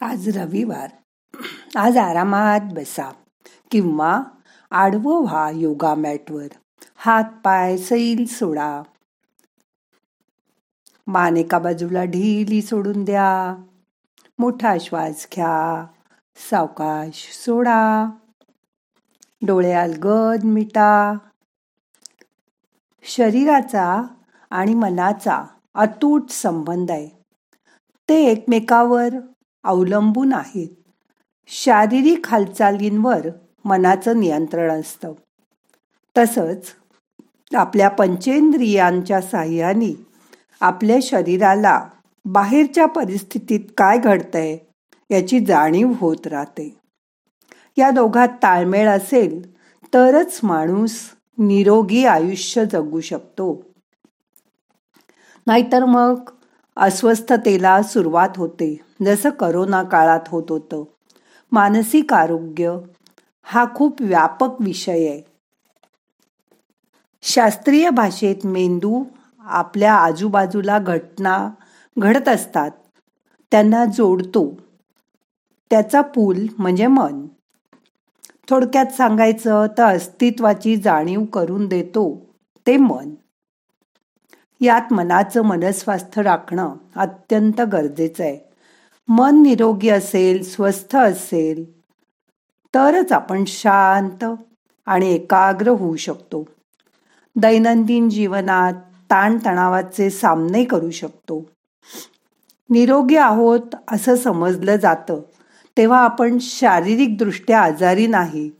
आज रविवार. आज आरामात बसा किंवा आडवं व्हा योगा मॅटवर. हात पाय सैल सोडा. मान एका बाजूला ढिली सोडून द्या. मोठा श्वास घ्या. सावकाश सोडा. डोळे अलगद मिटा. शरीराचा आणि मनाचा अतूट संबंध आहे. ते एकमेकावर अवलंबून आहेत. शारीरिक हालचालींवर मनाचं नियंत्रण असतं. तसंच आपल्या पंचेंद्रियांच्या साह्याने आपल्या शरीराला बाहेरच्या परिस्थितीत काय घडतंय याची जाणीव होत राहते. या दोघात ताळमेळ असेल तरच माणूस निरोगी आयुष्य जगू शकतो. नाहीतर मग अस्वस्थतेला सुरुवात होते. जसं करोना काळात होत होतं. मानसिक आरोग्य हा खूप व्यापक विषय आहे. शास्त्रीय भाषेत मेंदू आपल्या आजूबाजूला घटना घडत असतात. त्यांना जोडतो. त्याचा पूल म्हणजे मन. थोडक्यात सांगायचं तर अस्तित्वाची जाणीव करून देतो ते मन. यात मनाचं मनस्वास्थ्य राखणं अत्यंत गरजेचं आहे. मन निरोगी असेल स्वस्थ असेल तरच आपण शांत आणि एकाग्र होऊ शकतो. दैनंदिन जीवनात ताणतणावाचे सामने करू शकतो. निरोगी आहोत असं समजलं जातं तेव्हा आपण शारीरिकदृष्ट्या आजारी नाही.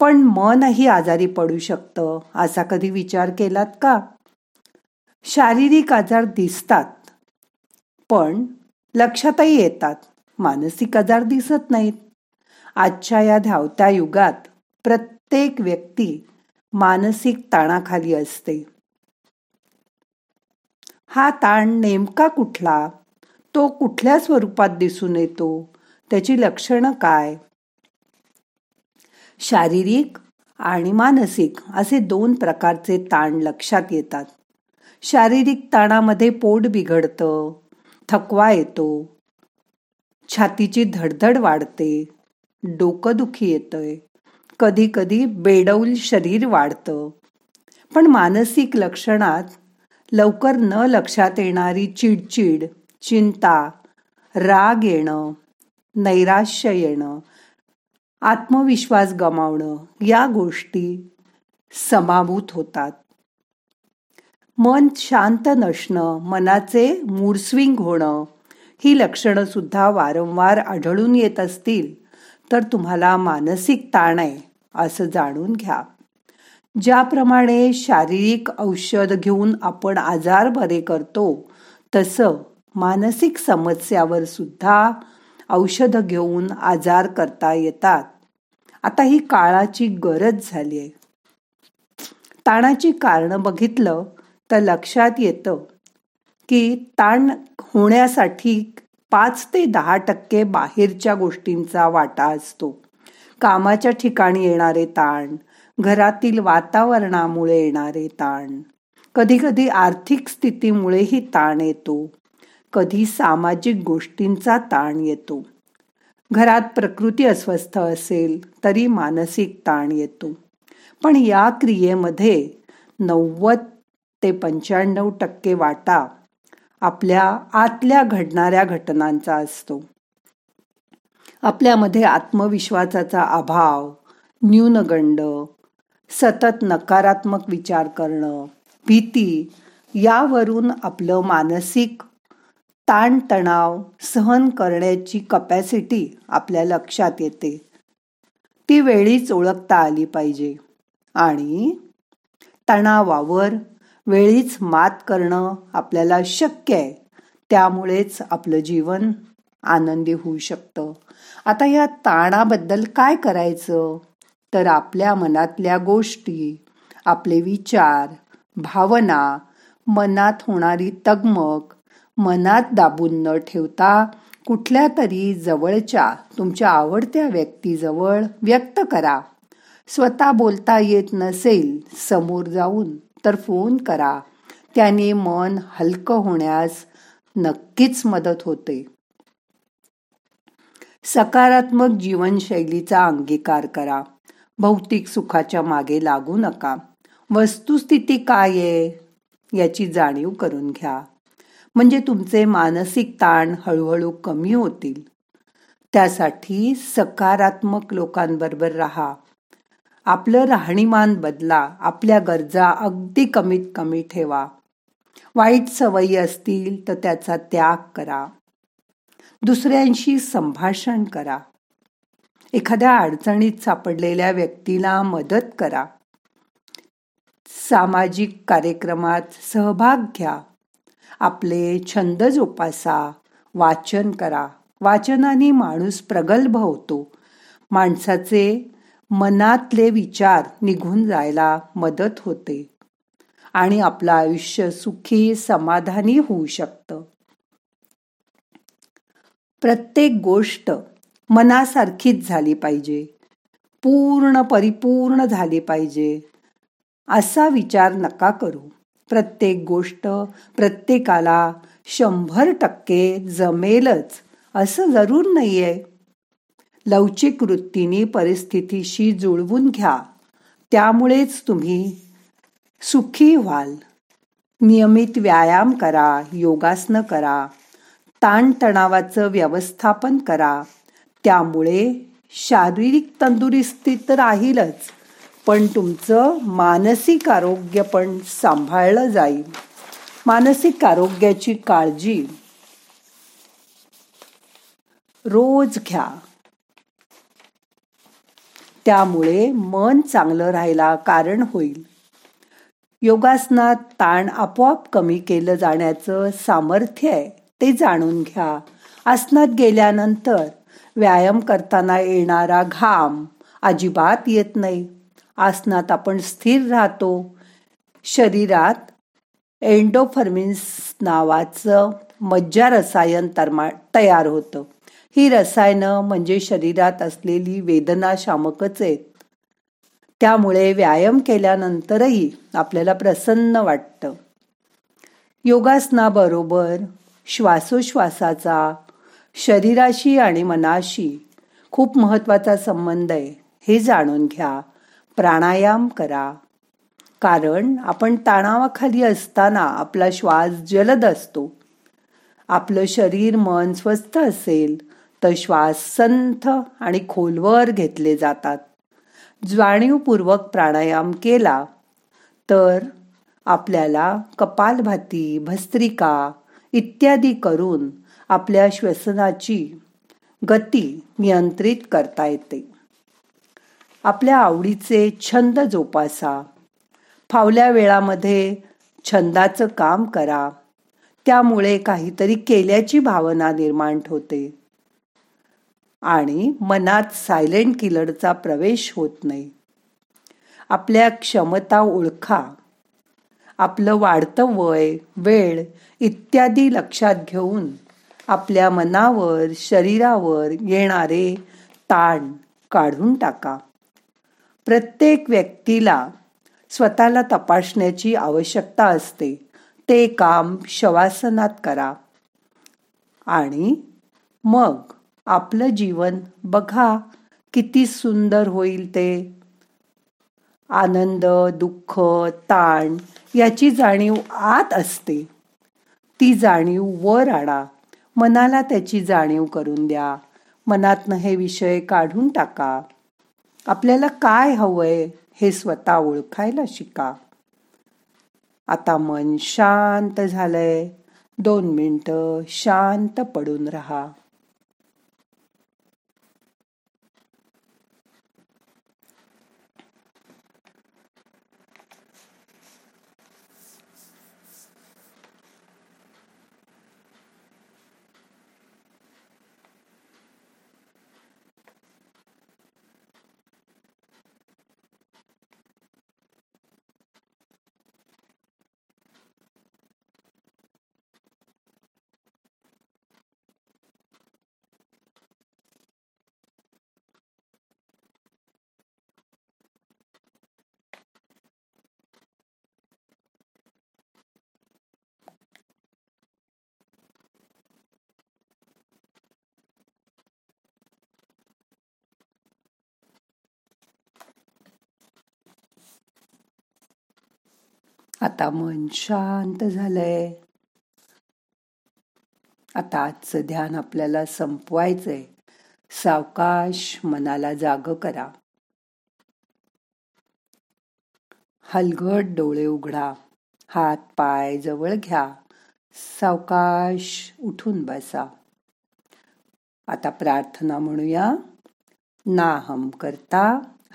पण मनही आजारी पडू शकतं असा कधी विचार केलात का? शारीरिक आजार दिसतात पण लक्षातही येतात. मानसिक आजार दिसत नाहीत. आजच्या या धावत्या युगात प्रत्येक व्यक्ती मानसिक ताणाखाली असते. हा ताण नेमका कुठला? तो कुठल्या स्वरूपात दिसून येतो? त्याची लक्षणं काय? शारीरिक आणि मानसिक असे दोन प्रकारचे ताण लक्षात येतात. शारीरिक ताणामध्ये पोट बिघडतं. थकवा येतो. छातीची धडधड वाढते. डोकं दुखी येतंय. कधी कधी बेडौल शरीर वाढतं. पण मानसिक लक्षणात लवकर न लक्षात येणारी चिडचिड चिंता राग येणं नैराश्य येणं आत्मविश्वास गमावणं या गोष्टी समाभूत होतात. मन शांत नसणं मनाचे मूडस्विंग होणं ही लक्षणं सुद्धा वारंवार आढळून येत असतील तर तुम्हाला मानसिक ताण आहे असं जाणून घ्या. ज्याप्रमाणे शारीरिक औषध घेऊन आपण आजार बरे करतो तसं मानसिक समस्यावर सुद्धा औषध घेऊन आजार करता येतात. आता ही काळाची गरज झाली आहे ताणाची कारणं बघितलं तर लक्षात येतं की ताण होण्यासाठी पाच ते दहा टक्के बाहेरच्या गोष्टींचा वाटा असतो. कामाच्या ठिकाणी येणारे ताण घरातील वातावरणामुळे येणारे ताण कधी कधी आर्थिक स्थितीमुळेही ताण येतो कधी सामाजिक गोष्टींचा ताण येतो. घरात प्रकृती अस्वस्थ असेल तरी मानसिक ताण येतो. पण या क्रियेमध्ये नव्वद ते पंच्याण्णव टक्के वाटा आपल्या आतल्या घडणाऱ्या घटनांचा असतो. आपल्यामध्ये आत्मविश्वासाचा अभाव न्यूनगंड सतत नकारात्मक विचार करणं भीती यावरून आपलं मानसिक ताणतणाव सहन करण्याची कपॅसिटी आपल्या लक्षात येते. ती वेळीच ओळखता आली पाहिजे आणि तणावावर वेळीच मात करणं आपल्याला शक्य आहे. त्यामुळेच आपलं जीवन आनंदी होऊ शकतं. आता या ताणाबद्दल काय करायचं? तर आपल्या मनातल्या गोष्टी आपले विचार भावना मनात होणारी तगमग मनात दाबून न ठेवता कुठल्या तरी जवळच्या तुमच्या आवडत्या व्यक्तीजवळ व्यक्त करा. स्वतः बोलता येत नसेल समोर जाऊन. तर फोन करा. त्याने मन हलकं होण्यास नक्कीच मदत होते. सकारात्मक जीवनशैलीचा अंगीकार करा. भौतिक सुखाच्या मागे लागू नका. वस्तुस्थिती काय आहे? याची जाणीव करून घ्या. म्हणजे तुमचे मानसिक ताण हळूहळू कमी होतील. त्यासाठी सकारात्मक लोकांबरोबर राहा. आपलं राहणीमान बदला आपल्या गरजा अगदी कमीत कमी ठेवा. वाईट सवयी असतील तर त्याचा त्याग करा. दुसऱ्यांशी संभाषण करा. एखाद्या अडचणीत सापडलेल्या व्यक्तीला मदत करा. सामाजिक कार्यक्रमात सहभाग घ्या. आपले छंद जोपासा. वाचन करा. वाचनाने माणूस प्रगल्भ होतो. माणसाचे मनातले विचार निघून जायला मदत होते आणि आपलं आयुष्य सुखी समाधानी होऊ शकतं. प्रत्येक गोष्ट मनासारखीच झाली पाहिजे. पूर्ण परिपूर्ण झाली पाहिजे. असा विचार नका करू. प्रत्येक गोष्ट प्रत्येकाला शंभर टक्के जमेलच असं जरूर नाहीये. लवचिक वृत्तीने परिस्थितीशी जुळवून घ्या. त्यामुळेच तुम्ही सुखी व्हाल. नियमित व्यायाम करा योगासनं करा ताणतणावाचं व्यवस्थापन करा. त्यामुळे शारीरिक तंदुरुस्ती तर राहीलच पण तुमचं मानसिक आरोग्य पण सांभाळलं जाईल. मानसिक आरोग्याची काळजी रोज घ्या. त्यामुळे मन चांगलं राहायला कारण होईल. योगासनात ताण आपोआप कमी केलं जाण्याचं सामर्थ्य आहे ते जाणून घ्या. आसनात गेल्यानंतर व्यायाम करताना येणारा घाम अजिबात येत नाही. आसनात आपण स्थिर राहतो. शरीरात एंडोफर्मिन्स नावाचं मज्जा रसायन तयार होतं. ही रसायनं म्हणजे शरीरात असलेली वेदना शामकच आहेत. त्यामुळे व्यायाम केल्यानंतरही आपल्याला प्रसन्न वाटतं. योगासनाबरोबर श्वासोश्वासाचा शरीराशी आणि मनाशी खूप महत्त्वाचा संबंध आहे. हे जाणून घ्या. प्राणायाम करा. कारण आपण ताणावाखाली असताना आपला श्वास जलद असतो. आपलं शरीर मन स्वस्थ असेल. तर श्वास संथ आणि खोलवर घेतले जातात. जाणीवपूर्वक प्राणायाम केला तर आपल्याला कपालभाती भस्त्रिका इत्यादी करून आपल्या श्वसनाची गती नियंत्रित करता येते. आपल्या आवडीचे छंद जोपासा. फावल्या वेळामध्ये छंदाचं काम करा. त्यामुळे काहीतरी केल्याची भावना निर्माण होते. आणि मनात सायलेंट किलरचा प्रवेश होत नाही. आपल्या क्षमता ओळखा. आपलं वाढतं वय वेळ इत्यादी लक्षात घेऊन आपल्या मनावर शरीरावर येणारे ताण काढून टाका. प्रत्येक व्यक्तीला स्वतःला तपासण्याची आवश्यकता असते. ते काम शवासनात करा. आणि मग आपलं जीवन. बघा किती सुंदर होईल ते. आनंद दुःख ताण याची जाणीव आत असते. ती जाणीव वर आणा. मनाला त्याची जाणीव करून द्या. मनातनं हे विषय काढून टाका. आपल्याला काय हवंय हे स्वतः ओळखायला शिका. आता मन शांत झालंय. दोन मिनटं शांत पडून रहा. आता मन शांत झालंय. आता आजचं ध्यान आपल्याला संपवायचंय. सावकाश मनाला जाग करा. हलगट डोळे उघडा. हात पाय जवळ घ्या. सावकाश उठून बसा. आता प्रार्थना म्हणूया. नाहम करता